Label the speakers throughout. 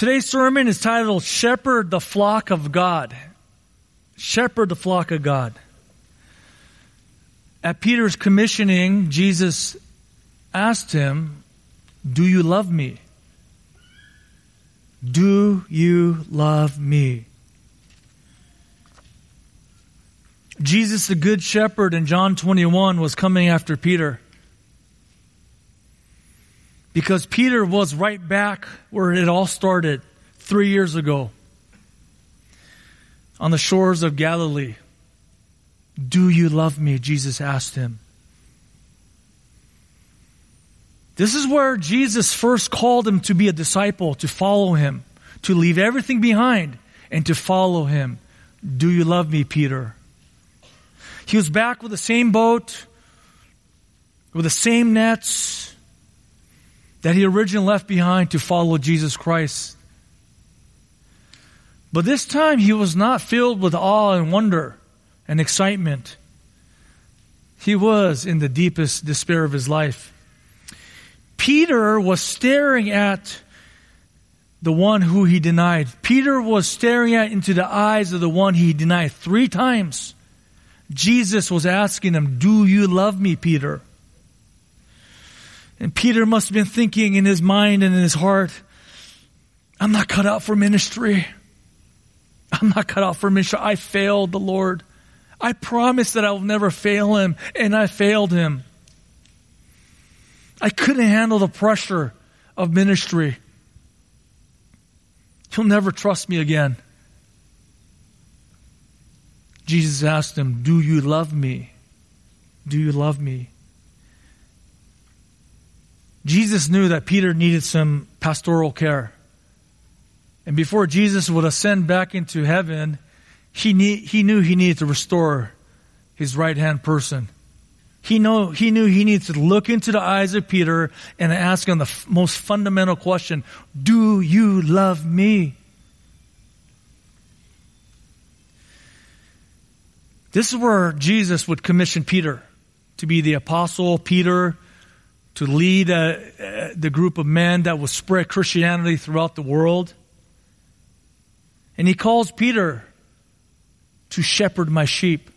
Speaker 1: Today's sermon is titled Shepherd the Flock of God. Shepherd the flock of God. At Peter's commissioning, Jesus asked him, Do you love me? Do you love me? Jesus, the Good Shepherd in John 21, was coming after Peter. Because Peter was right back where it all started three years ago on the shores of Galilee. Do you love me? Jesus asked him. This is where Jesus first called him to be a disciple, to follow him, to leave everything behind and to follow him. Do you love me, Peter? He was back with the same boat, with the same nets that he originally left behind to follow Jesus Christ. But this time he was not filled with awe and wonder and excitement. He was in the deepest despair of his life. Peter was staring at the one who he denied. Peter was staring at into the eyes of the one he denied three times. Jesus was asking him, Do you love me, Peter? And Peter must have been thinking in his mind and in his heart, I'm not cut out for ministry. I'm not cut out for ministry. I failed the Lord. I promised that I will never fail him, and I failed him. I couldn't handle the pressure of ministry. He'll never trust me again. Jesus asked him, Do you love me? Do you love me? Jesus knew that Peter needed some pastoral care. And before Jesus would ascend back into heaven, he, need, he knew he needed to restore his right hand person. He, know, he knew he needed to look into the eyes of Peter and ask him the f- most fundamental question Do you love me? This is where Jesus would commission Peter to be the apostle, Peter, to lead uh, uh, the group of men that will spread Christianity throughout the world. And he calls Peter to shepherd my sheep.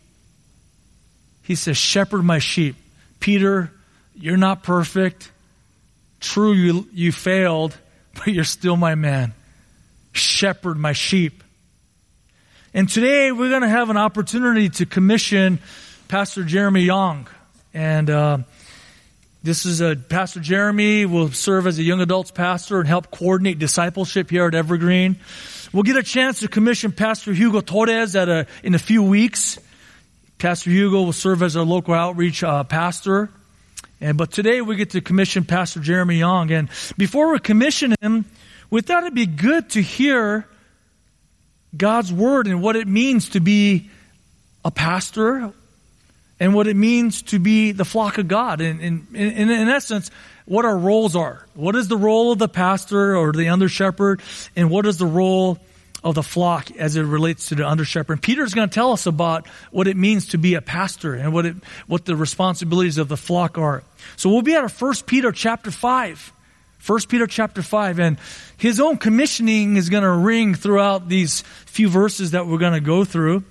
Speaker 1: He says, Shepherd my sheep. Peter, you're not perfect. True, you, you failed, but you're still my man. Shepherd my sheep. And today we're going to have an opportunity to commission Pastor Jeremy Young. And uh, this is a Pastor Jeremy will serve as a young adults pastor and help coordinate discipleship here at Evergreen. We'll get a chance to commission Pastor Hugo Torres at a, in a few weeks. Pastor Hugo will serve as our local outreach uh, pastor. And, but today we get to commission Pastor Jeremy Young. And before we commission him, we thought it'd be good to hear God's Word and what it means to be a pastor and what it means to be the flock of God. And in, essence, what our roles are. What is the role of the pastor or the under shepherd? And what is the role of the flock as it relates to the under shepherd? And Peter's going to tell us about what it means to be a pastor and what it, what the responsibilities of the flock are. So we'll be at our first Peter chapter 5. 1 Peter chapter 5. And his own commissioning is going to ring throughout these few verses that we're going to go through.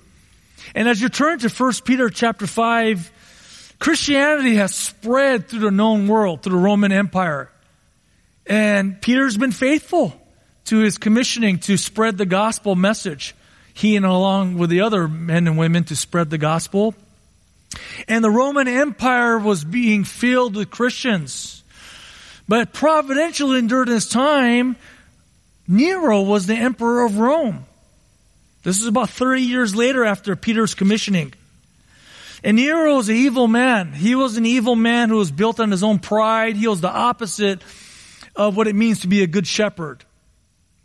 Speaker 1: And as you turn to 1 Peter chapter 5, Christianity has spread through the known world, through the Roman Empire. And Peter's been faithful to his commissioning to spread the gospel message. He and along with the other men and women to spread the gospel. And the Roman Empire was being filled with Christians. But providentially during this time, Nero was the emperor of Rome. This is about 30 years later after Peter's commissioning. And Nero was an evil man. He was an evil man who was built on his own pride. He was the opposite of what it means to be a good shepherd.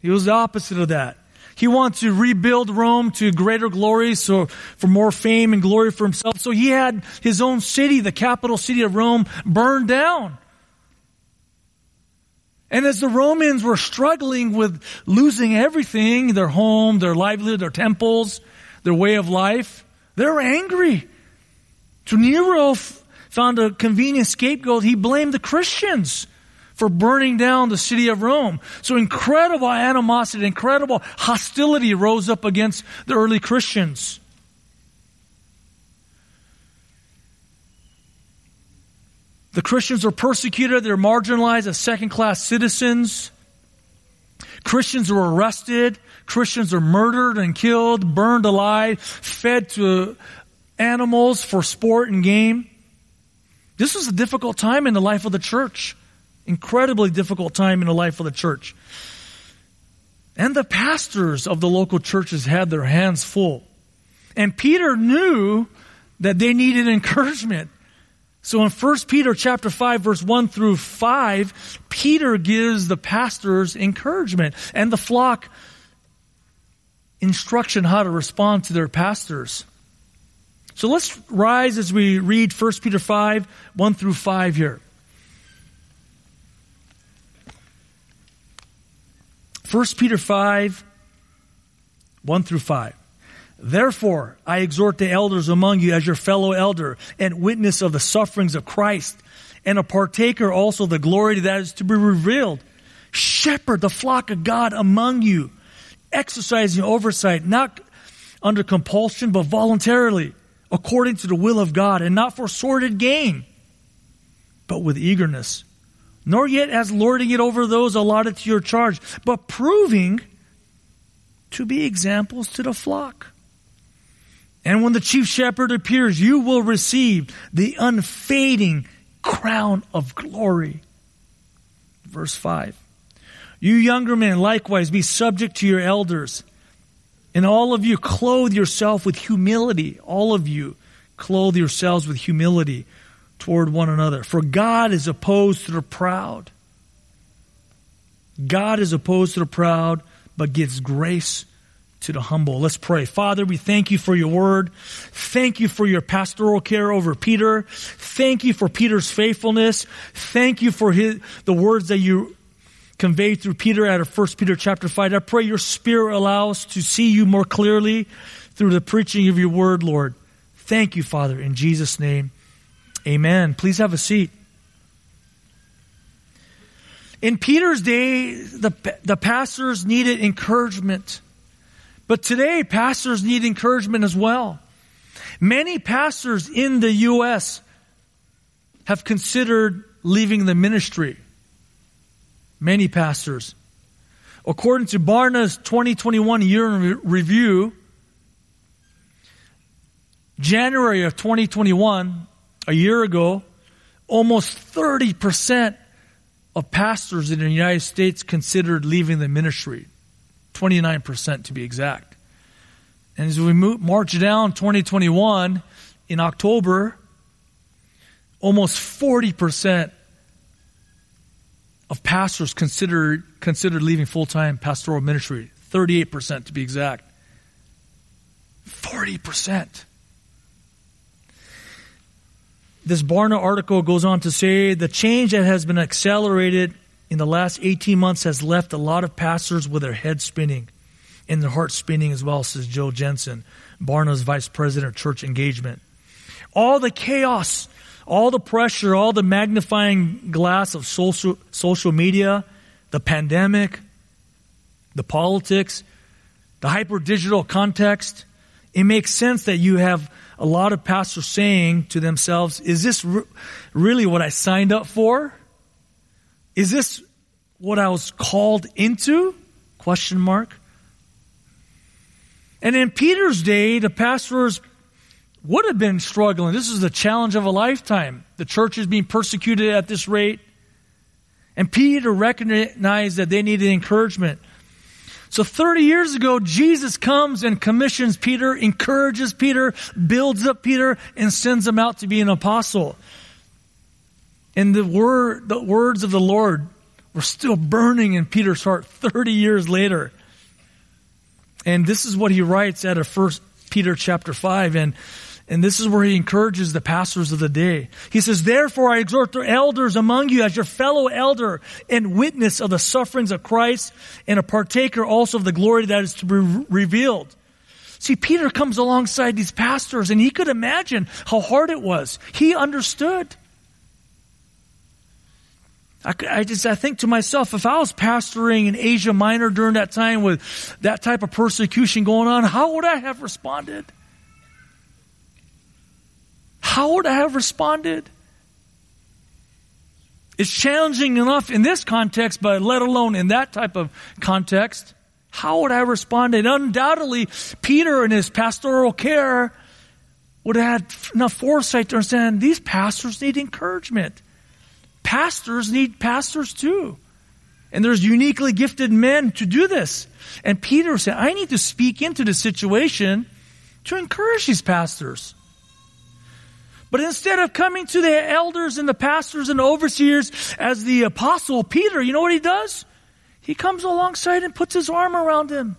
Speaker 1: He was the opposite of that. He wanted to rebuild Rome to greater glory, so for more fame and glory for himself. So he had his own city, the capital city of Rome, burned down. And as the Romans were struggling with losing everything, their home, their livelihood, their temples, their way of life, they were angry. So Nero f- found a convenient scapegoat. He blamed the Christians for burning down the city of Rome. So incredible animosity, incredible hostility rose up against the early Christians. The Christians were persecuted, they're marginalized as second class citizens. Christians were arrested, Christians are murdered and killed, burned alive, fed to animals for sport and game. This was a difficult time in the life of the church. Incredibly difficult time in the life of the church. And the pastors of the local churches had their hands full. And Peter knew that they needed encouragement. So in 1 Peter chapter 5 verse 1 through 5, Peter gives the pastors encouragement and the flock instruction how to respond to their pastors. So let's rise as we read 1 Peter 5, 1 through 5 here. 1 Peter 5, 1 through 5. Therefore, I exhort the elders among you as your fellow elder and witness of the sufferings of Christ and a partaker also of the glory that is to be revealed. Shepherd the flock of God among you, exercising oversight, not under compulsion, but voluntarily, according to the will of God, and not for sordid gain, but with eagerness. Nor yet as lording it over those allotted to your charge, but proving to be examples to the flock. And when the chief shepherd appears, you will receive the unfading crown of glory. Verse 5. You younger men, likewise, be subject to your elders. And all of you clothe yourself with humility. All of you clothe yourselves with humility toward one another. For God is opposed to the proud. God is opposed to the proud, but gives grace to the humble. Let's pray. Father, we thank you for your word. Thank you for your pastoral care over Peter. Thank you for Peter's faithfulness. Thank you for his, the words that you conveyed through Peter out of 1 Peter chapter 5. I pray your spirit allow us to see you more clearly through the preaching of your word, Lord. Thank you, Father, in Jesus' name. Amen. Please have a seat. In Peter's day, the, the pastors needed encouragement. But today, pastors need encouragement as well. Many pastors in the U.S. have considered leaving the ministry. Many pastors. According to Barna's 2021 year in review, January of 2021, a year ago, almost 30% of pastors in the United States considered leaving the ministry. 29% to be exact. And as we move, march down 2021 in October, almost 40% of pastors considered, considered leaving full time pastoral ministry. 38% to be exact. 40%. This Barna article goes on to say the change that has been accelerated in the last 18 months has left a lot of pastors with their heads spinning and their hearts spinning as well, says Joe Jensen, Barna's vice president of church engagement. All the chaos, all the pressure, all the magnifying glass of social, social media, the pandemic, the politics, the hyper digital context, it makes sense that you have a lot of pastors saying to themselves, is this re- really what I signed up for? Is this what I was called into? Question mark. And in Peter's day, the pastors would have been struggling. This is the challenge of a lifetime. The church is being persecuted at this rate. And Peter recognized that they needed encouragement. So 30 years ago, Jesus comes and commissions Peter, encourages Peter, builds up Peter, and sends him out to be an apostle. And the word, the words of the Lord were still burning in Peter's heart 30 years later. And this is what he writes out of First Peter chapter 5. And, and this is where he encourages the pastors of the day. He says, Therefore I exhort the elders among you as your fellow elder and witness of the sufferings of Christ and a partaker also of the glory that is to be revealed. See, Peter comes alongside these pastors and he could imagine how hard it was. He understood. I, I, just I think to myself, if I was pastoring in Asia Minor during that time with that type of persecution going on, how would I have responded? How would I have responded? It's challenging enough in this context, but let alone in that type of context. How would I have responded? Undoubtedly, Peter in his pastoral care would have had enough foresight to understand these pastors need encouragement. Pastors need pastors too. And there's uniquely gifted men to do this. And Peter said, I need to speak into the situation to encourage these pastors. But instead of coming to the elders and the pastors and the overseers as the apostle Peter, you know what he does? He comes alongside and puts his arm around him.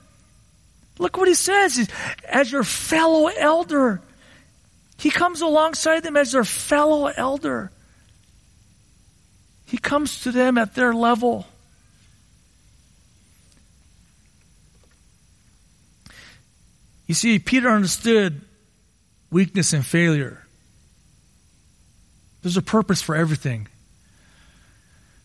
Speaker 1: Look what he says. As your fellow elder. He comes alongside them as their fellow elder. He comes to them at their level. You see, Peter understood weakness and failure. There's a purpose for everything.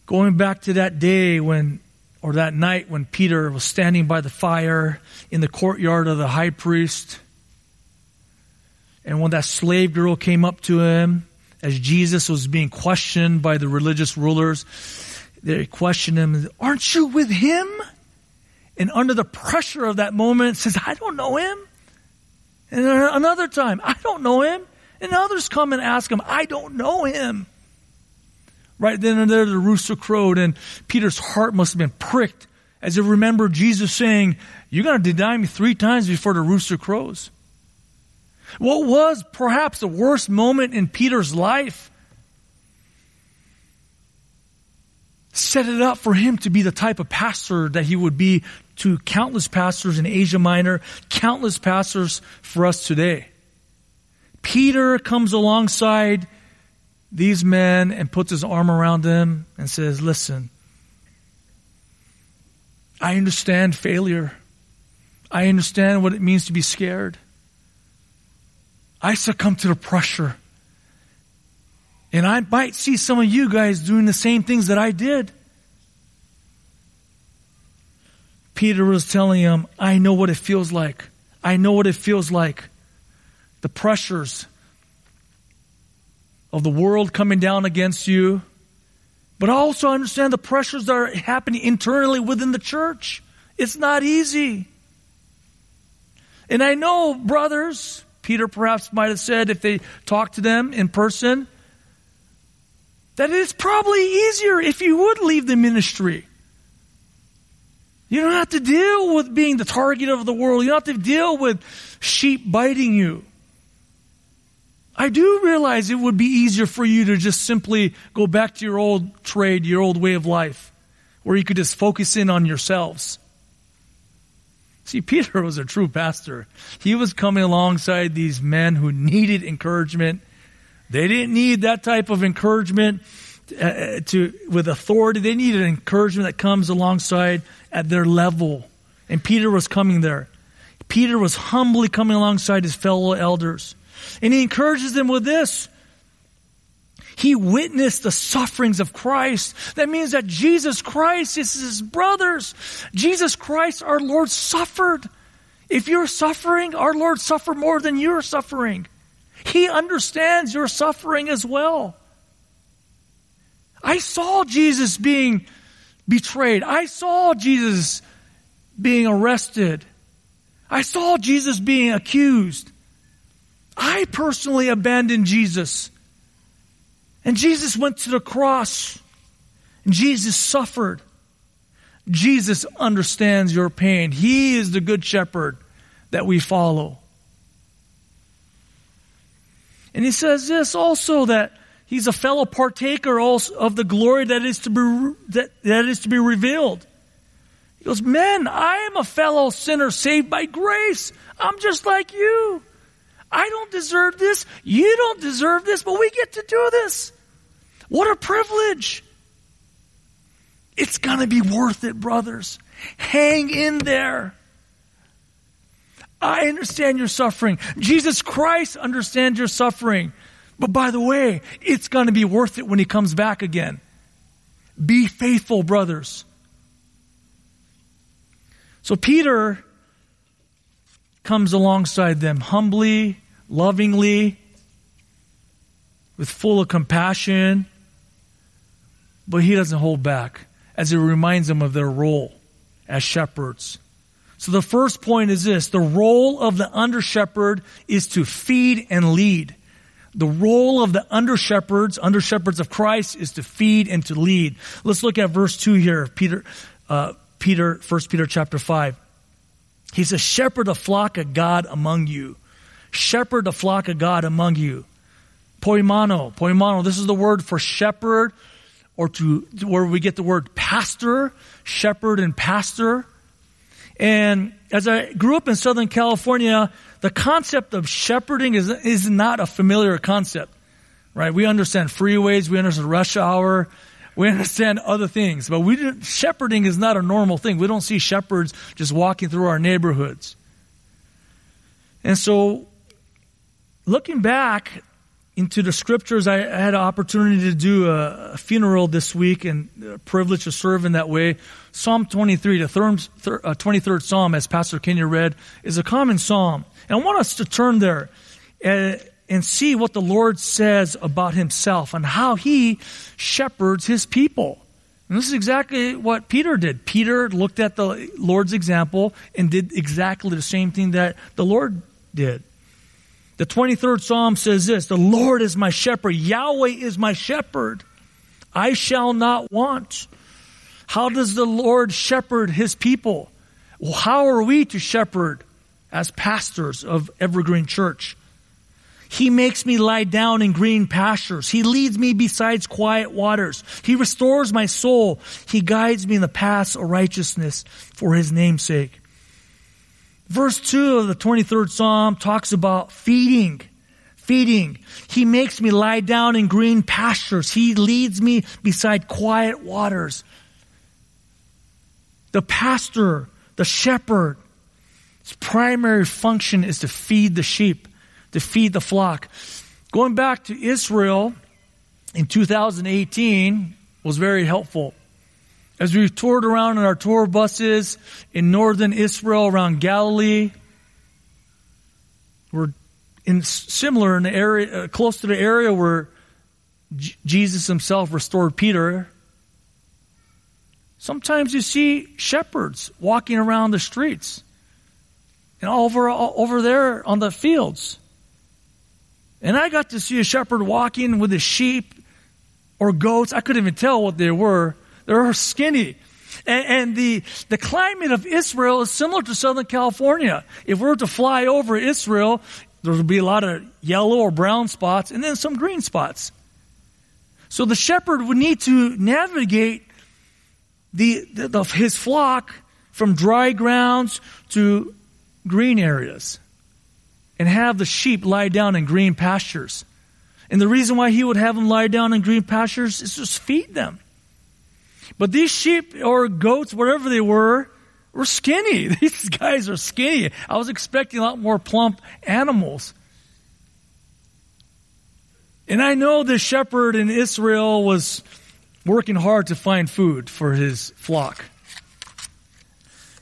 Speaker 1: Going back to that day when, or that night when Peter was standing by the fire in the courtyard of the high priest, and when that slave girl came up to him as Jesus was being questioned by the religious rulers, they questioned him, Aren't you with him? And under the pressure of that moment, says, I don't know him. And another time, I don't know him. And others come and ask him, I don't know him. Right then and there, the rooster crowed, and Peter's heart must have been pricked as he remembered Jesus saying, You're going to deny me three times before the rooster crows. What was perhaps the worst moment in Peter's life set it up for him to be the type of pastor that he would be to countless pastors in Asia Minor, countless pastors for us today. Peter comes alongside these men and puts his arm around them and says, Listen, I understand failure. I understand what it means to be scared. I succumb to the pressure. And I might see some of you guys doing the same things that I did. Peter was telling him, I know what it feels like. I know what it feels like the pressures of the world coming down against you, but I also understand the pressures that are happening internally within the church. It's not easy. And I know, brothers, Peter perhaps might have said if they talked to them in person, that it's probably easier if you would leave the ministry. You don't have to deal with being the target of the world. You don't have to deal with sheep biting you. I do realize it would be easier for you to just simply go back to your old trade, your old way of life, where you could just focus in on yourselves. See, Peter was a true pastor. He was coming alongside these men who needed encouragement. They didn't need that type of encouragement uh, to with authority. They needed encouragement that comes alongside at their level. And Peter was coming there. Peter was humbly coming alongside his fellow elders. And he encourages them with this. He witnessed the sufferings of Christ. That means that Jesus Christ is his brothers. Jesus Christ, our Lord, suffered. If you're suffering, our Lord suffered more than you're suffering. He understands your suffering as well. I saw Jesus being betrayed. I saw Jesus being arrested. I saw Jesus being accused. I personally abandoned Jesus. And Jesus went to the cross. Jesus suffered. Jesus understands your pain. He is the good shepherd that we follow. And he says this also that he's a fellow partaker also of the glory that is to be that, that is to be revealed. He goes, Men, I am a fellow sinner saved by grace. I'm just like you. I don't deserve this. You don't deserve this, but we get to do this. What a privilege. It's going to be worth it, brothers. Hang in there. I understand your suffering. Jesus Christ understands your suffering. But by the way, it's going to be worth it when he comes back again. Be faithful, brothers. So Peter comes alongside them humbly, lovingly, with full of compassion, but he doesn't hold back as he reminds them of their role as shepherds. So the first point is this the role of the under shepherd is to feed and lead. The role of the under shepherds, under shepherds of Christ, is to feed and to lead. Let's look at verse 2 here, Peter, uh, Peter, 1 Peter chapter 5. He says, Shepherd a flock of God among you. Shepherd a flock of God among you. Poimano, poimano, this is the word for shepherd, or to where we get the word pastor, shepherd and pastor. And as I grew up in Southern California, the concept of shepherding is, is not a familiar concept, right? We understand freeways, we understand rush hour, we understand other things, but we shepherding is not a normal thing. We don't see shepherds just walking through our neighborhoods. And so, looking back, into the scriptures. I, had an opportunity to do a, funeral this week and a privilege to serve in that way. Psalm 23, the third, thir, uh, 23rd Psalm, as Pastor Kenya read, is a common psalm. And I want us to turn there and, and see what the Lord says about himself and how he shepherds his people. And this is exactly what Peter did. Peter looked at the Lord's example and did exactly the same thing that the Lord did. The 23rd Psalm says this The Lord is my shepherd, Yahweh is my shepherd. I shall not want. How does the Lord shepherd his people? Well, how are we to shepherd as pastors of Evergreen Church? He makes me lie down in green pastures. He leads me beside quiet waters. He restores my soul. He guides me in the paths of righteousness for his name's sake. Verse 2 of the 23rd Psalm talks about feeding. Feeding. He makes me lie down in green pastures. He leads me beside quiet waters. The pastor, the shepherd, his primary function is to feed the sheep, to feed the flock. Going back to Israel in 2018 was very helpful. As we toured around in our tour buses in northern Israel, around Galilee, we're in similar in the area, uh, close to the area where Jesus himself restored Peter. Sometimes you see shepherds walking around the streets and over, over there on the fields. And I got to see a shepherd walking with his sheep or goats. I couldn't even tell what they were. They're skinny. And, and, the, the climate of Israel is similar to Southern California. If we were to fly over Israel, there would be a lot of yellow or brown spots and then some green spots. So the shepherd would need to navigate the, the, the his flock from dry grounds to green areas and have the sheep lie down in green pastures. And the reason why he would have them lie down in green pastures is just feed them. But these sheep or goats, whatever they were, were skinny. These guys are skinny. I was expecting a lot more plump animals. And I know the shepherd in Israel was working hard to find food for his flock.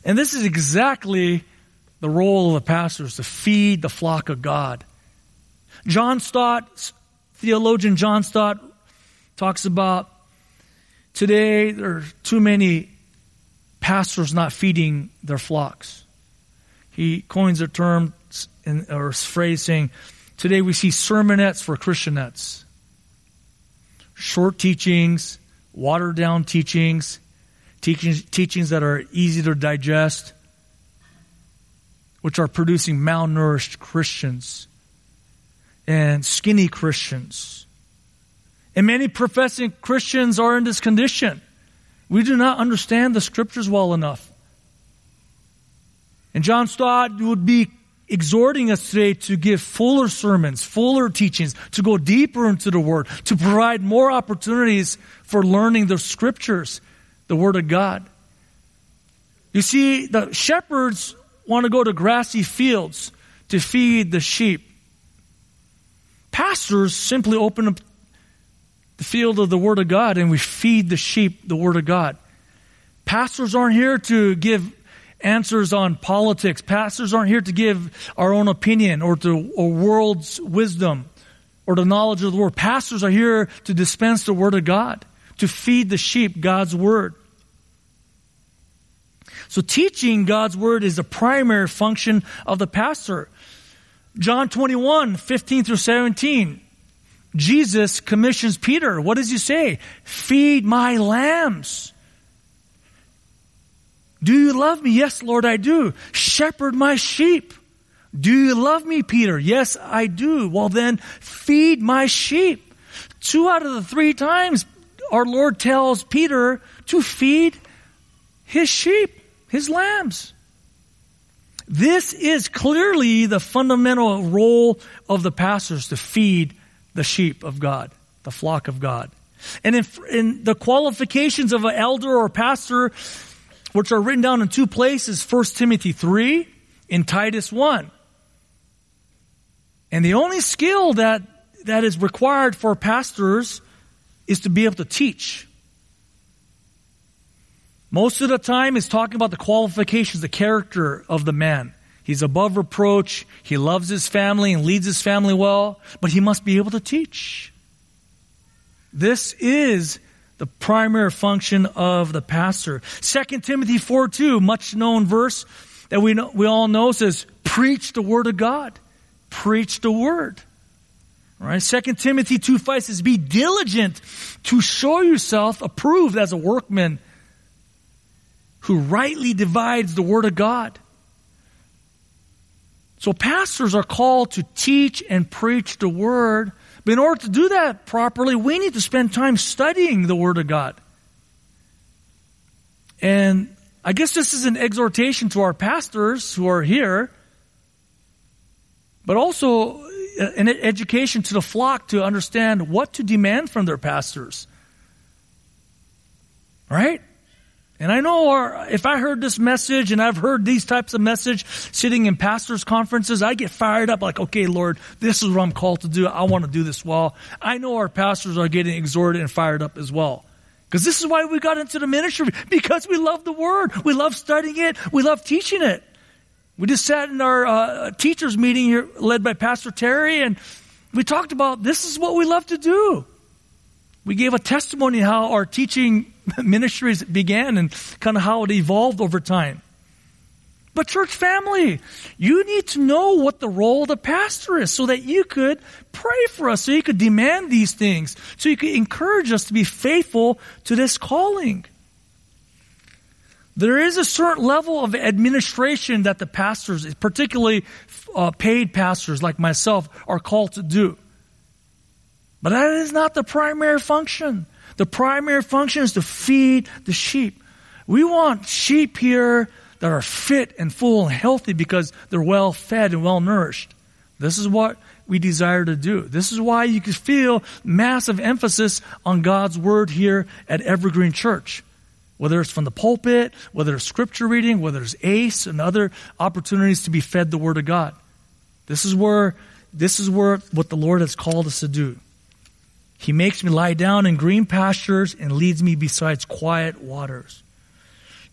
Speaker 1: And this is exactly the role of the pastors to feed the flock of God. John Stott, theologian John Stott, talks about Today, there are too many pastors not feeding their flocks. He coins a term or phrase saying, Today we see sermonettes for Christianettes. Short teachings, watered down teachings, teachings, teachings that are easy to digest, which are producing malnourished Christians and skinny Christians and many professing Christians are in this condition. We do not understand the scriptures well enough. And John Stott would be exhorting us today to give fuller sermons, fuller teachings, to go deeper into the Word, to provide more opportunities for learning the scriptures, the Word of God. You see, the shepherds want to go to grassy fields to feed the sheep. Pastors simply open up the field of the Word of God and we feed the sheep the Word of God. Pastors aren't here to give answers on politics. Pastors aren't here to give our own opinion or to a world's wisdom or the knowledge of the Word. Pastors are here to dispense the Word of God, to feed the sheep God's Word. So teaching God's Word is the primary function of the pastor. John 21, 15 through 17. Jesus commissions Peter. What does he say? Feed my lambs. Do you love me? Yes, Lord, I do. Shepherd my sheep. Do you love me, Peter? Yes, I do. Well then, feed my sheep. Two out of the three times our Lord tells Peter to feed his sheep, his lambs. This is clearly the fundamental role of the pastors to feed the sheep of God, the flock of God. And in, in the qualifications of an elder or pastor, which are written down in two places, 1 Timothy 3 in Titus 1. And the only skill that, that is required for pastors is to be able to teach. Most of the time, it's talking about the qualifications, the character of the man. He's above reproach. He loves his family and leads his family well, but he must be able to teach. This is the primary function of the pastor. 2 Timothy 4 2, much known verse that we, know, we all know says, preach the word of God. Preach the word. Right. 2 Timothy 2 5 says, be diligent to show yourself approved as a workman who rightly divides the word of God. So pastors are called to teach and preach the word. But in order to do that properly, we need to spend time studying the word of God. And I guess this is an exhortation to our pastors who are here, but also uh, an education to the flock to understand what to demand from their pastors. Right? And I know our, if I heard this message and I've heard these types of message sitting in pastors conferences, I get fired up like, okay, Lord, this is what I'm called to do. I want to do this well. I know our pastors are getting exhorted and fired up as well. Because this is why we got into the ministry. Because we love the Word. We love studying it. We love teaching it. We just sat in our uh, teachers meeting here led by Pastor Terry and we talked about this is what we love to do. We gave a testimony how our teaching ministries began and kind of how it evolved over time. But church family, you need to know what the role of the pastor is so that you could pray for us, so you could demand these things, so you could encourage us to be faithful to this calling. There is a certain level of administration that the pastors, particularly uh, paid pastors like myself, are called to do. But that is not the primary function. The primary function is to feed the sheep. We want sheep here that are fit and full and healthy because they're well fed and well nourished. This is what we desire to do. This is why you can feel massive emphasis on God's word here at Evergreen Church. Whether it's from the pulpit, whether it's scripture reading, whether it's ACE and other opportunities to be fed the word of God. This is where, this is where what the Lord has called us to do. He makes me lie down in green pastures and leads me beside quiet waters.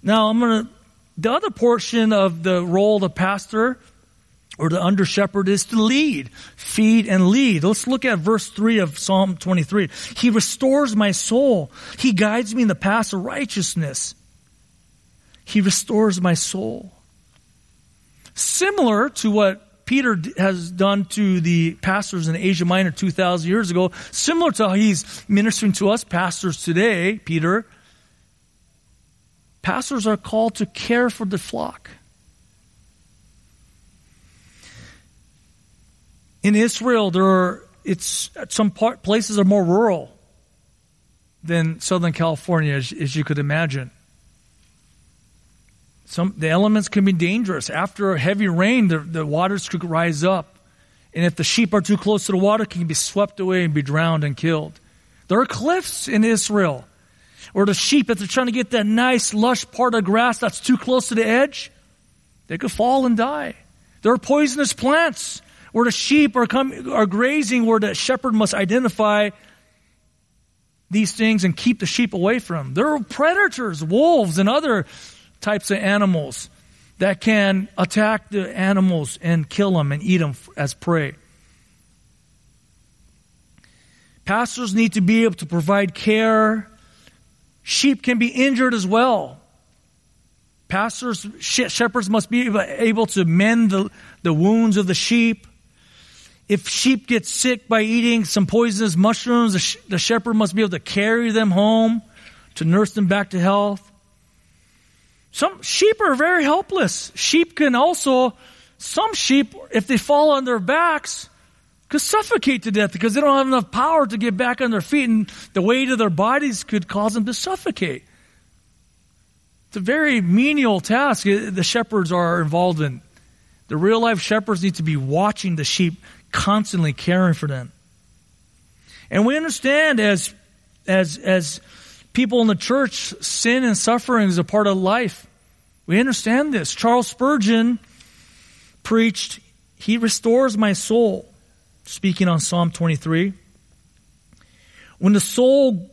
Speaker 1: Now, I'm going to, the other portion of the role of the pastor or the under shepherd is to lead, feed and lead. Let's look at verse 3 of Psalm 23. He restores my soul. He guides me in the path of righteousness. He restores my soul. Similar to what Peter has done to the pastors in Asia Minor 2,000 years ago, similar to how he's ministering to us pastors today, Peter. Pastors are called to care for the flock. In Israel, there are, it's, some part, places are more rural than Southern California, as, as you could imagine. Some, the elements can be dangerous. After a heavy rain, the, the waters could rise up. And if the sheep are too close to the water, can be swept away and be drowned and killed. There are cliffs in Israel where the sheep, if they're trying to get that nice, lush part of grass that's too close to the edge, they could fall and die. There are poisonous plants where the sheep are, come, are grazing, where the shepherd must identify these things and keep the sheep away from them. There are predators, wolves, and other types of animals that can attack the animals and kill them and eat them as prey. Pastors need to be able to provide care. Sheep can be injured as well. Pastors, shepherds must be able to mend the, the wounds of the sheep. If sheep get sick by eating some poisonous mushrooms, the, sh- the shepherd must be able to carry them home to nurse them back to health. Some sheep are very helpless. Sheep can also, some sheep, if they fall on their backs, could suffocate to death because they don't have enough power to get back on their feet and the weight of their bodies could cause them to suffocate. It's a very menial task the shepherds are involved in. The real life shepherds need to be watching the sheep, constantly caring for them. And we understand as, as, as people in the church, sin and suffering is a part of life. We understand this. Charles Spurgeon preached, He restores my soul, speaking on Psalm 23. When the soul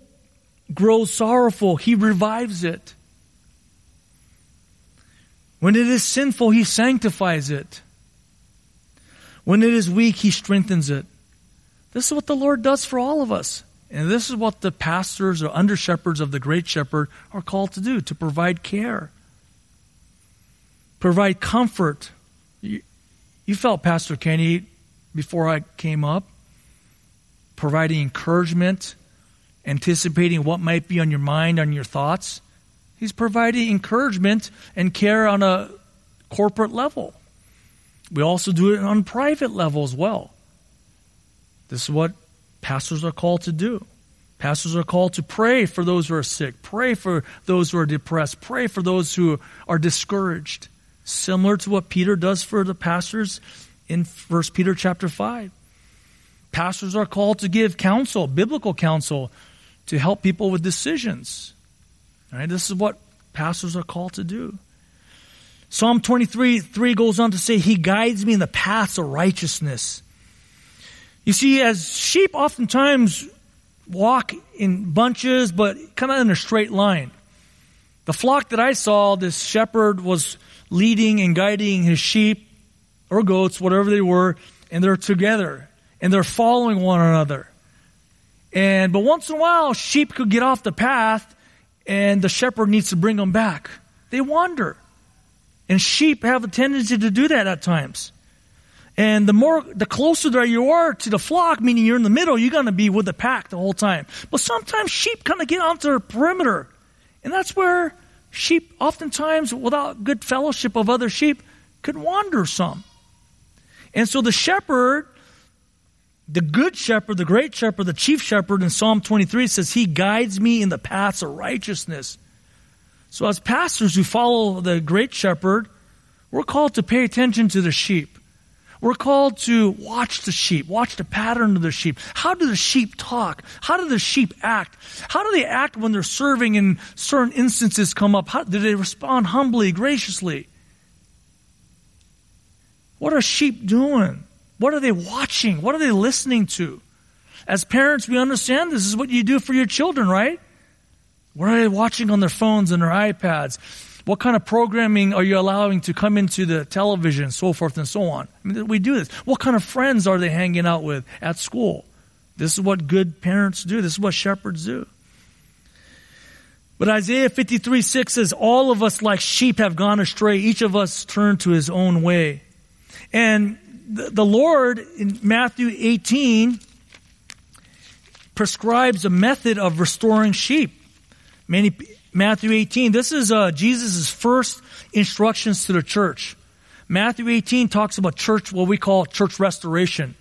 Speaker 1: grows sorrowful, He revives it. When it is sinful, He sanctifies it. When it is weak, He strengthens it. This is what the Lord does for all of us. And this is what the pastors or under shepherds of the great shepherd are called to do to provide care, provide comfort. You, you felt Pastor Kenny before I came up, providing encouragement, anticipating what might be on your mind, on your thoughts. He's providing encouragement and care on a corporate level. We also do it on private level as well. This is what pastors are called to do. Pastors are called to pray for those who are sick, pray for those who are depressed, pray for those who are discouraged. Similar to what Peter does for the pastors in 1 Peter chapter 5. Pastors are called to give counsel, biblical counsel, to help people with decisions. Right? This is what pastors are called to do. Psalm 23 3 goes on to say, He guides me in the paths of righteousness. You see, as sheep oftentimes walk in bunches, but kind of in a straight line. The flock that I saw, this shepherd was leading and guiding his sheep or goats, whatever they were, and they're together and they're following one another. And but once in a while, sheep could get off the path and the shepherd needs to bring them back. They wander. And sheep have a tendency to do that at times. And the more, the closer that you are to the flock, meaning you're in the middle, you're going to be with the pack the whole time. But sometimes sheep kind of get onto the perimeter. And that's where sheep, oftentimes, without good fellowship of other sheep, could wander some. And so the shepherd the good shepherd, the great shepherd, the chief shepherd in Psalm 23 says, He guides me in the paths of righteousness. So, as pastors who follow the great shepherd, we're called to pay attention to the sheep. We're called to watch the sheep, watch the pattern of the sheep. How do the sheep talk? How do the sheep act? How do they act when they're serving and certain instances come up? How, do they respond humbly, graciously? What are sheep doing? What are they watching? What are they listening to? As parents, we understand this is what you do for your children, right? What are they watching on their phones and their iPads? What kind of programming are you allowing to come into the television, so forth and so on? I mean, we do this. What kind of friends are they hanging out with at school? This is what good parents do. This is what shepherds do. But Isaiah 53 6 says, All of us like sheep have gone astray. Each of us turned to his own way. And the, the Lord in Matthew 18 prescribes a method of restoring sheep. Many, Matthew 18, this is uh, Jesus' first instructions to the church. Matthew 18 talks about church, what we call church restoration.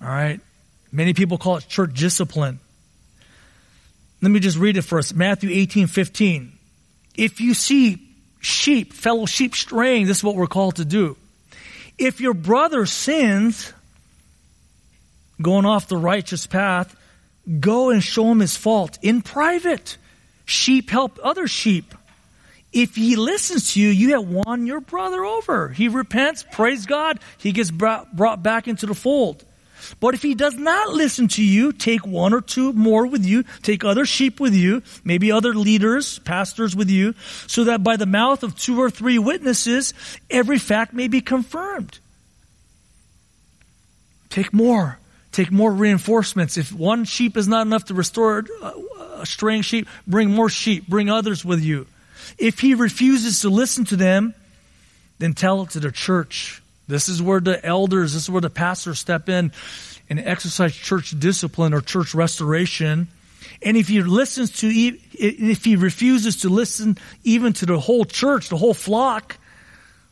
Speaker 1: All right? Many people call it church discipline. Let me just read it us. Matthew 18, 15. If you see sheep, fellow sheep straying, this is what we're called to do. If your brother sins, going off the righteous path, go and show him his fault in private. Sheep help other sheep. If he listens to you, you have won your brother over. He repents, praise God, he gets brought, back into the fold. But if he does not listen to you, take one or two more with you, take other sheep with you, maybe other leaders, pastors with you, so that by the mouth of two or three witnesses, every fact may be confirmed. Take more. Take more reinforcements. If one sheep is not enough to restore a straying sheep, bring more sheep. Bring others with you. If he refuses to listen to them, then tell it to the church. This is where the elders, this is where the pastors step in and exercise church discipline or church restoration. And if he listens to, if he refuses to listen even to the whole church, the whole flock,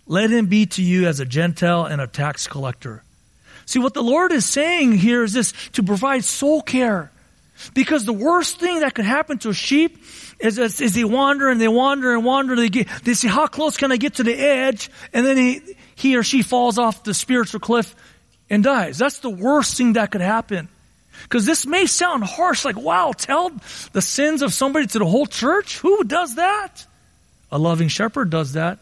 Speaker 1: let him be to you as a Gentile and a tax collector. See, what the Lord is saying here is this to provide soul care. Because the worst thing that could happen to a sheep is, as, they wander and they wander and wander, they get, they say, how close can I get to the edge? And then he, he or she falls off the spiritual cliff and dies. That's the worst thing that could happen. Because this may sound harsh, like, wow, tell the sins of somebody to the whole church? Who does that? A loving shepherd does that.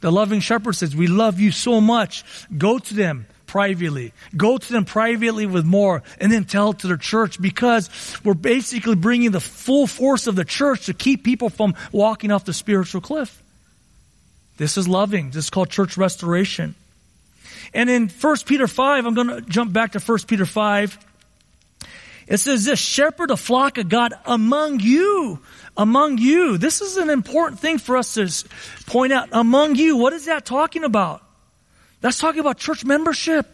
Speaker 1: The loving shepherd says, We love you so much. Go to them privately. Go to them privately with more and then tell it to their church because we're basically bringing the full force of the church to keep people from walking off the spiritual cliff. This is loving. This is called church restoration. And in 1 Peter 5, I'm going to jump back to 1 Peter 5. It says this, shepherd a flock of God among you. Among you. This is an important thing for us to point out. Among you. What is that talking about? That's talking about church membership.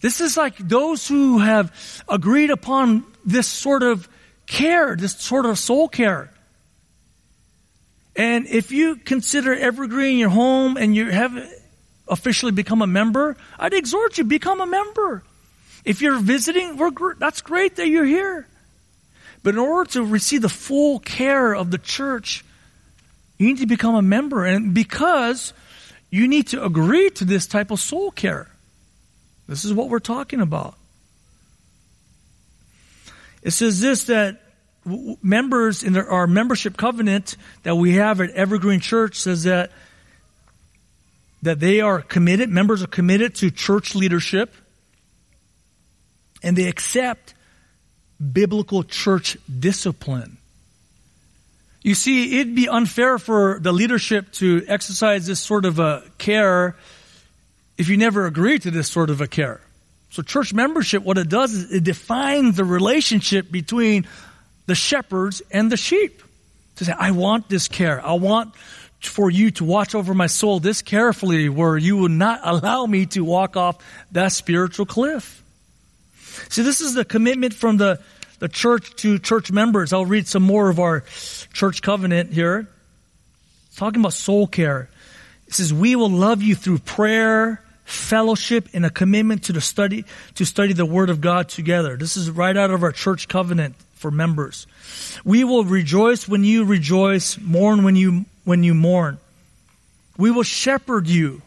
Speaker 1: This is like those who have agreed upon this sort of care, this sort of soul care. And if you consider Evergreen your home and you haven't officially become a member, I'd exhort you, become a member. If you're visiting, that's great that you're here. But in order to receive the full care of the church, you need to become a member. And because you need to agree to this type of soul care. This is what we're talking about. It says this that members in our membership covenant that we have at Evergreen Church says that that they are committed, members are committed to church leadership and they accept biblical church discipline. You see, it'd be unfair for the leadership to exercise this sort of a care if you never agree to this sort of a care. So church membership, what it does is it defines the relationship between the shepherds and the sheep. To say, I want this care. I want for you to watch over my soul this carefully where you will not allow me to walk off that spiritual cliff. See, this is the commitment from the the church to church members. I'll read some more of our church covenant here. It's talking about soul care. It says, we will love you through prayer, fellowship, and a commitment to the study, to study the word of God together. This is right out of our church covenant for members. We will rejoice when you rejoice, mourn when you, when you mourn. We will shepherd you,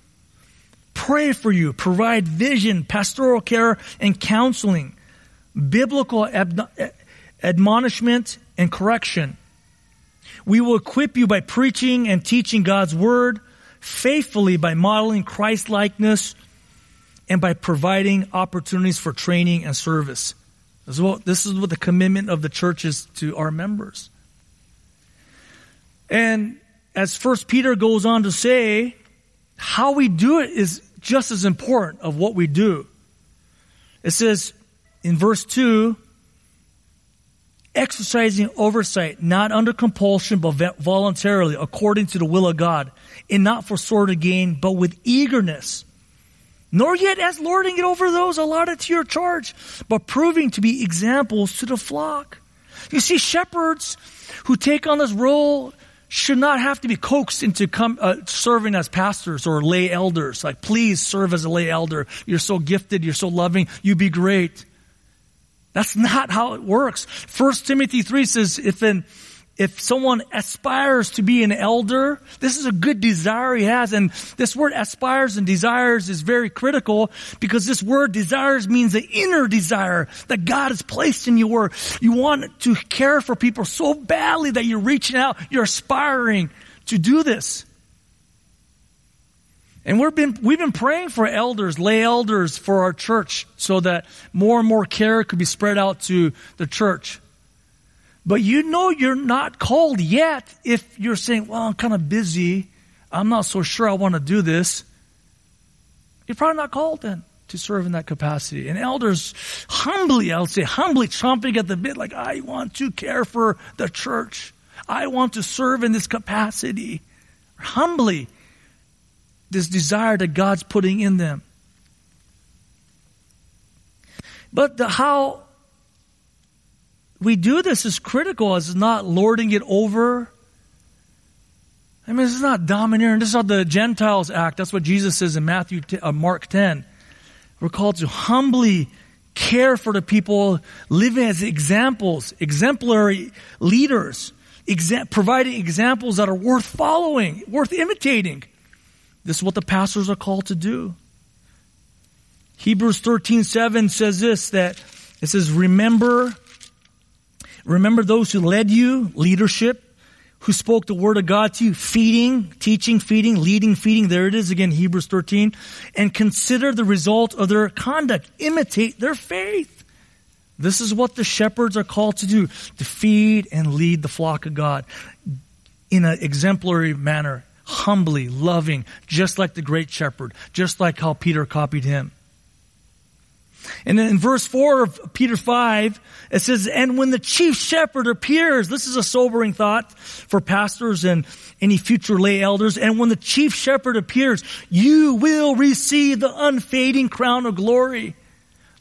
Speaker 1: pray for you, provide vision, pastoral care, and counseling biblical admonishment and correction. We will equip you by preaching and teaching God's word faithfully by modeling Christ likeness and by providing opportunities for training and service. This is, what, this is what the commitment of the church is to our members. And as First Peter goes on to say, how we do it is just as important of what we do. It says, in verse 2, exercising oversight, not under compulsion, but voluntarily, according to the will of God, and not for sort of gain, but with eagerness. Nor yet as lording it over those allotted to your charge, but proving to be examples to the flock. You see, shepherds who take on this role should not have to be coaxed into come, uh, serving as pastors or lay elders. Like, please serve as a lay elder. You're so gifted. You're so loving. You'd be great. That's not how it works. First Timothy 3 says if an if someone aspires to be an elder, this is a good desire he has. And this word aspires and desires is very critical because this word desires means the inner desire that God has placed in you where you want to care for people so badly that you're reaching out, you're aspiring to do this. And we've been, we've been praying for elders, lay elders for our church so that more and more care could be spread out to the church. But you know you're not called yet if you're saying, well, I'm kind of busy. I'm not so sure I want to do this. You're probably not called then to serve in that capacity. And elders humbly, I would say, humbly chomping at the bit, like, I want to care for the church. I want to serve in this capacity. Humbly this desire that God's putting in them. But the, how we do this is critical. It's not lording it over. I mean, this is not domineering. This is how the Gentiles act. That's what Jesus says in Matthew, uh, Mark 10. We're called to humbly care for the people, living as examples, exemplary leaders, exa- providing examples that are worth following, worth imitating. This is what the pastors are called to do. Hebrews 13, 7 says this, that it says, remember, remember those who led you, leadership, who spoke the word of God to you, feeding, teaching, feeding, leading, feeding. There it is again, Hebrews 13. And consider the result of their conduct. Imitate their faith. This is what the shepherds are called to do, to feed and lead the flock of God in an exemplary manner humbly, loving, just like the great shepherd, just like how Peter copied him. And then in verse 4 of Peter 5, it says, And when the chief shepherd appears, this is a sobering thought for pastors and any future lay elders. And when the chief shepherd appears, you will receive the unfading crown of glory.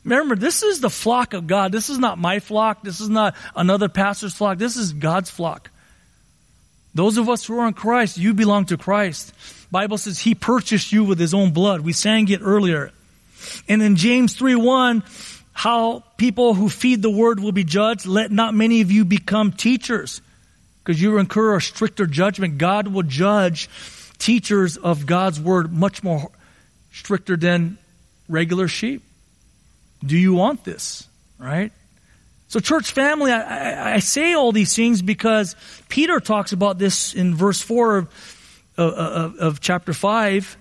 Speaker 1: Remember, this is the flock of God. This is not my flock. This is not another pastor's flock. This is God's flock. Those of us who are in Christ, you belong to Christ. Bible says he purchased you with his own blood. We sang it earlier. And in James 3 1, how people who feed the word will be judged. Let not many of you become teachers, because you incur a stricter judgment. God will judge teachers of God's word much more stricter than regular sheep. Do you want this? Right? So, church family, I, I, I, say all these things because Peter talks about this in verse 4 of, of, of chapter 5.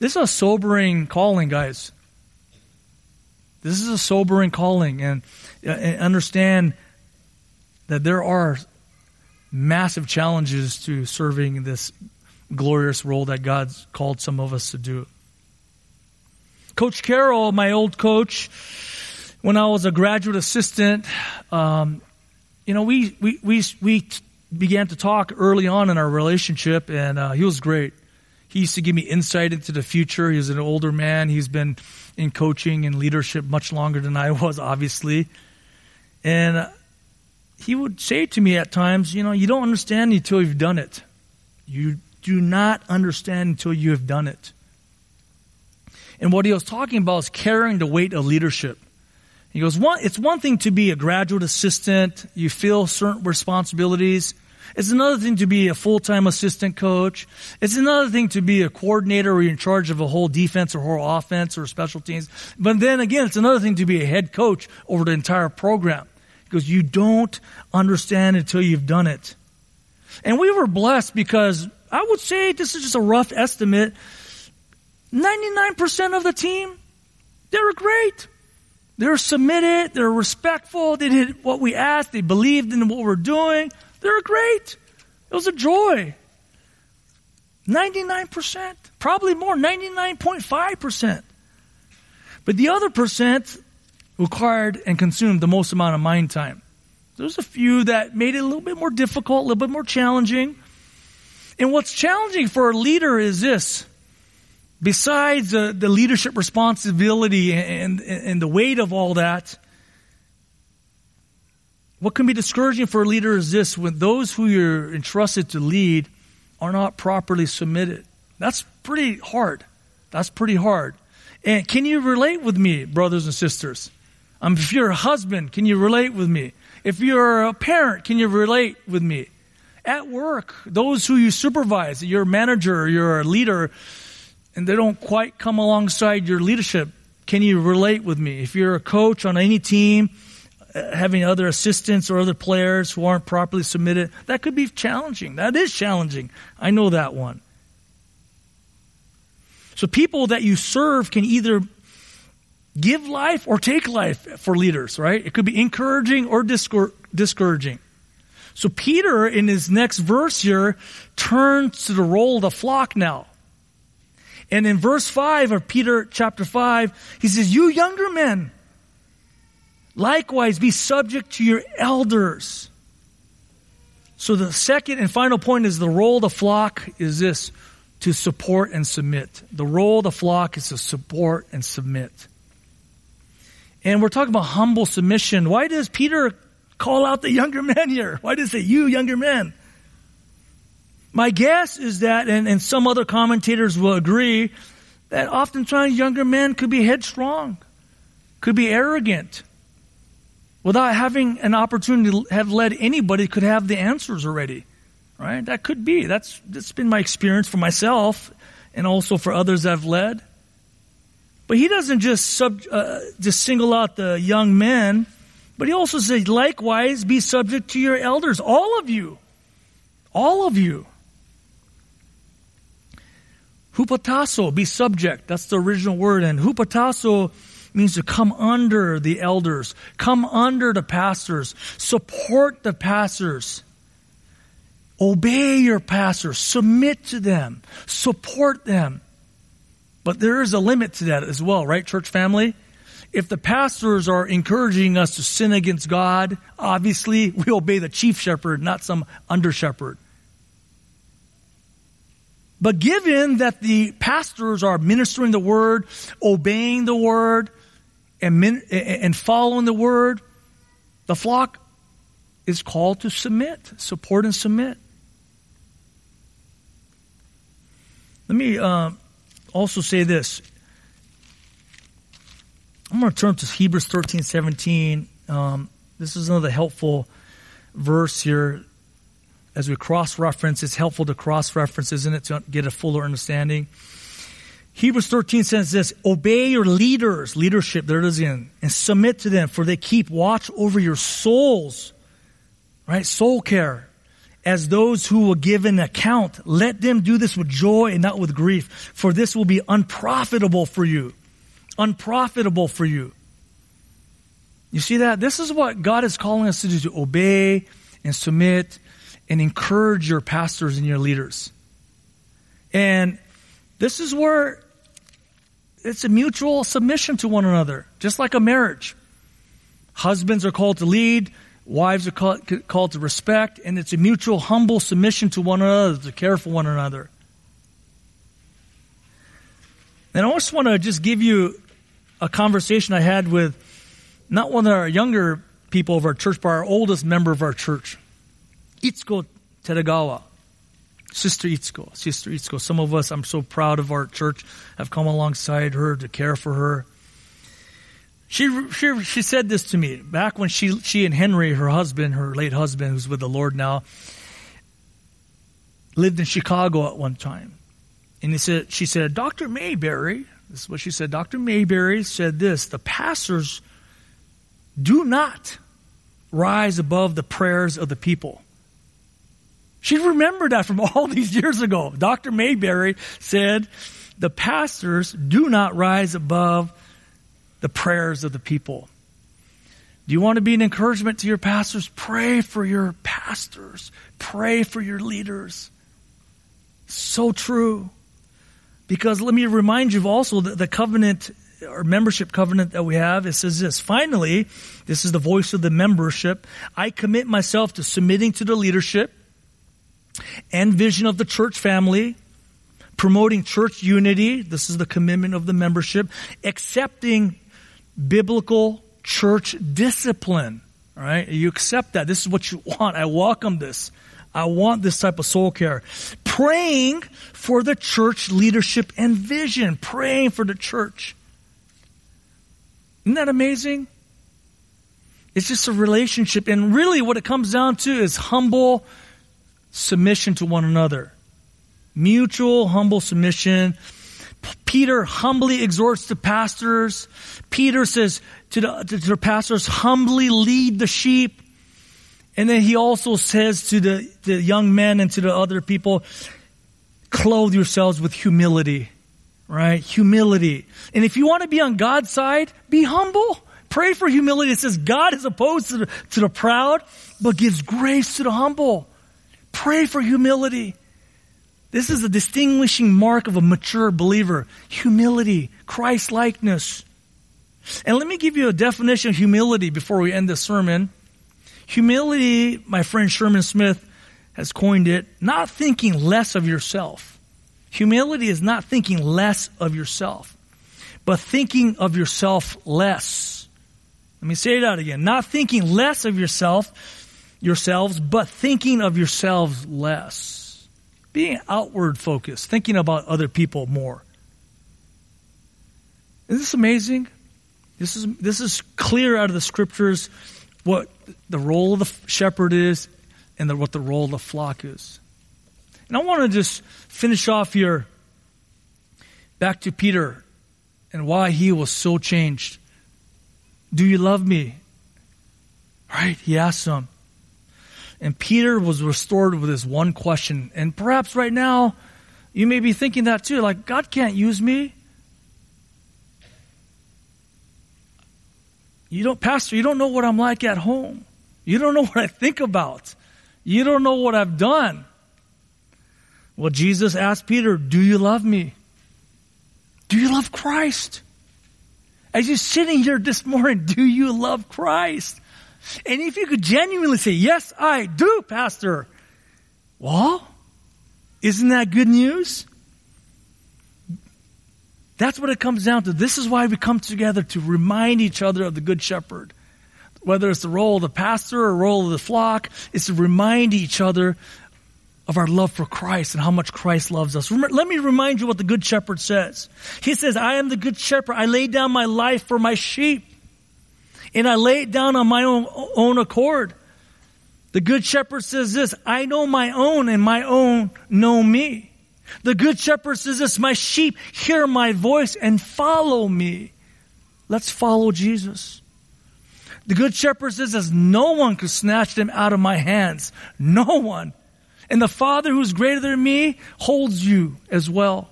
Speaker 1: This is a sobering calling, guys. This is a sobering calling, and, and understand that there are massive challenges to serving this glorious role that God's called some of us to do. Coach Carroll, my old coach, when I was a graduate assistant, um, you know, we, we, we, we began to talk early on in our relationship, and uh, he was great. He used to give me insight into the future. He's an older man. He's been in coaching and leadership much longer than I was, obviously. And uh, he would say to me at times, you know, you don't understand until you've done it. You do not understand until you have done it. And what he was talking about is carrying the weight of leadership. He goes, one, it's one thing to be a graduate assistant. You feel certain responsibilities. It's another thing to be a full-time assistant coach. It's another thing to be a coordinator or you're in charge of a whole defense or whole offense or special teams. But then again, it's another thing to be a head coach over the entire program. Because you don't understand until you've done it. And we were blessed because I would say this is just a rough estimate. 99% of the team, they were great. They're submitted. They're respectful. They did what we asked. They believed in what we're doing. They're great. It was a joy. 99%, probably more, 99.5%. But the other percent required and consumed the most amount of mind time. There's a few that made it a little bit more difficult, a little bit more challenging. And what's challenging for a leader is this besides the, the leadership responsibility and, and, and the weight of all that, what can be discouraging for a leader is this when those who you're entrusted to lead are not properly submitted. That's pretty hard. That's pretty hard. And can you relate with me, brothers and sisters? Um, if you're a husband, can you relate with me? If you're a parent, can you relate with me? At work, those who you supervise, you're manager, you're a leader, and they don't quite come alongside your leadership, can you relate with me? If you're a coach on any team, uh, having other assistants or other players who aren't properly submitted, that could be challenging. That is challenging. I know that one. So people that you serve can either give life or take life for leaders, right? It could be encouraging or discouraging. So Peter, in his next verse here, turns to the role of the flock now. And in verse 5 of Peter chapter 5, he says, You younger men, likewise be subject to your elders. So the second and final point is the role of the flock is this to support and submit. The role of the flock is to support and submit. And we're talking about humble submission. Why does Peter call out the younger men here? Why does it say, you younger men? My guess is that, and, and some other commentators will agree, that oftentimes younger men could be headstrong, could be arrogant, without having an opportunity to have led anybody could have the answers already. Right? That could be. That's that's been my experience for myself and also for others I've led. But he doesn't just sub, uh, just single out the young men, but he also says, likewise, be subject to your elders, all of you, all of you. Hupotasso, be subject. That's the original word. And hupotasso means to come under the elders, come under the pastors, support the pastors. Obey your pastors, submit to them, support them. But there is a limit to that as well, right, church family? If the pastors are encouraging us to sin against God, obviously we obey the chief shepherd, not some under shepherd. But given that the pastors are ministering the word, obeying the word, and, min- and following the word, the flock is called to submit, support and submit. Let me uh, also say this. I'm going to turn to Hebrews 13, 17. Um, this is another helpful verse here. As we cross reference, it's helpful to cross reference, isn't it, to get a fuller understanding? Hebrews 13 says this Obey your leaders, leadership, there it is again, and submit to them, for they keep watch over your souls, right? Soul care as those who will give an account. Let them do this with joy and not with grief, for this will be unprofitable for you. Unprofitable for you. You see that? This is what God is calling us to do, to obey and submit and encourage your pastors and your leaders. And this is where it's a mutual submission to one another, just like a marriage. Husbands are called to lead, Wives are called, called to respect, and it's a mutual humble submission to one another, to care for one another. And I just want to just give you a conversation I had with not one of our younger people of our church, but our oldest member of our church, Itsuko Teragawa. Sister Itsuko, Sister Itsuko. Some of us, I'm so proud of our church, have come alongside her to care for her. She, she, she said this to me back when she, she and Henry, her husband, her late husband, who's with the Lord now, lived in Chicago at one time. And he said, she said, Dr. Mayberry, this is what she said, Dr. Mayberry said this, the pastors do not rise above the prayers of the people. She remembered that from all these years ago. Dr. Mayberry said, the pastors do not rise above the prayers of the people. Do you want to be an encouragement to your pastors? Pray for your pastors. Pray for your leaders. So true. Because let me remind you also that the covenant or membership covenant that we have, it says this. Finally, this is the voice of the membership. I commit myself to submitting to the leadership and vision of the church family, promoting church unity. This is the commitment of the membership, accepting biblical church discipline. All right? You accept that. This is what you want. I welcome this. I want this type of soul care. Praying for the church leadership and vision. Praying for the church. Isn't that amazing? It's just a relationship. And really, what it comes down to is humble submission to one another. Mutual, humble submission Peter humbly exhorts the pastors. Peter says to the, to the pastors, humbly lead the sheep. And then he also says to the, the young men and to the other people, clothe yourselves with humility. right? Humility. And if you want to be on God's side, be humble. Pray for humility. It says God is opposed to the, to the proud, but gives grace to the humble. Pray for humility. This is a distinguishing mark of a mature believer. Humility, Christ likeness. And let me give you a definition of humility before we end this sermon. Humility, my friend Sherman Smith has coined it, not thinking less of yourself. Humility is not thinking less of yourself, but thinking of yourself less. Let me say that again. Not thinking less of yourself, yourselves, but thinking of yourselves less. Being outward focused, thinking about other people more. Isn't this amazing? This is, this is clear out of the scriptures what the role of the shepherd is and the, what the role of the flock is. And I want to just finish off here back to Peter and why he was so changed. Do you love me? Right? He asked him. And Peter was restored with this one question. And perhaps right now, you may be thinking that too. Like, God can't use me. You don't, Pastor, you don't know what I'm like at home. You don't know what I think about. You don't know what I've done. Well, Jesus asked Peter, Do you love me? Do you love Christ? As you're sitting here this morning, do you love Christ? And if you could genuinely say, Yes, I do, Pastor, well, isn't that good news? That's what it comes down to. This is why we come together to remind each other of the Good Shepherd. Whether it's the role of the pastor or role of the flock, it's to remind each other of our love for Christ and how much Christ loves us. Let me remind you what the Good Shepherd says. He says, I am the Good Shepherd. I lay down my life for my sheep. And I lay it down on my own, own accord. The Good Shepherd says this, I know my own and my own know me. The Good Shepherd says this, my sheep hear my voice and follow me. Let's follow Jesus. The Good Shepherd says this, no one could snatch them out of my hands. No one. And the Father who's greater than me holds you as well.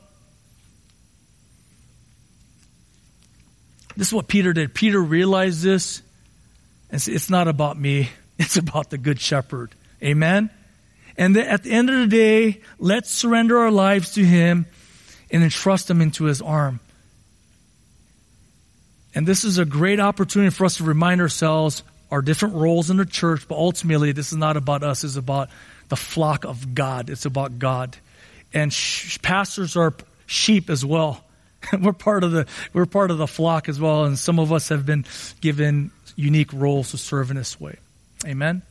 Speaker 1: This is what Peter did. Peter realized this. And said, it's not about me. It's about the good shepherd. Amen. And at the end of the day, let's surrender our lives to him and entrust them into his arm. And this is a great opportunity for us to remind ourselves our different roles in the church, but ultimately this is not about us, it's about the flock of God. It's about God. And sh- pastors are sheep as well. we're part of the we're part of the flock as well, and some of us have been given unique roles to serve in this way. Amen.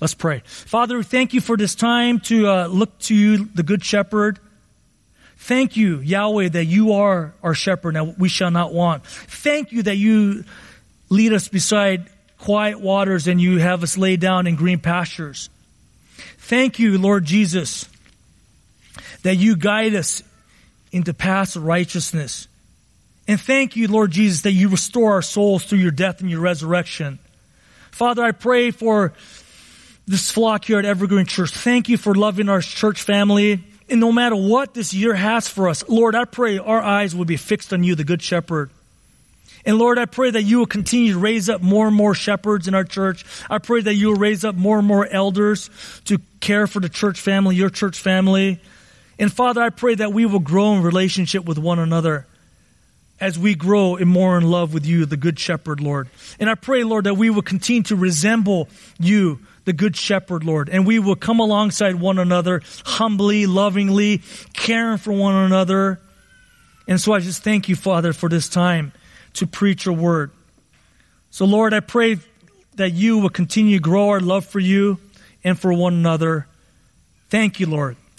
Speaker 1: Let's pray. Father, thank you for this time to uh, look to you, the Good Shepherd. Thank you, Yahweh, that you are our shepherd, and we shall not want. Thank you that you lead us beside quiet waters and you have us lay down in green pastures. Thank you, Lord Jesus, that you guide us into of righteousness. And thank you, Lord Jesus, that you restore our souls through your death and your resurrection. Father, I pray for this flock here at Evergreen Church. Thank you for loving our church family. And no matter what this year has for us, Lord, I pray our eyes will be fixed on you, the Good Shepherd. And Lord, I pray that you will continue to raise up more and more shepherds in our church. I pray that you will raise up more and more elders to care for the church family, your church family. And Father, I pray that we will grow in relationship with one another as we grow in more in love with you, the good shepherd, Lord. And I pray, Lord, that we will continue to resemble you, the good shepherd, Lord, and we will come alongside one another humbly, lovingly, caring for one another. And so I just thank you, Father, for this time to preach your word. So, Lord, I pray that you will continue to grow our love for you and for one another. Thank you, Lord.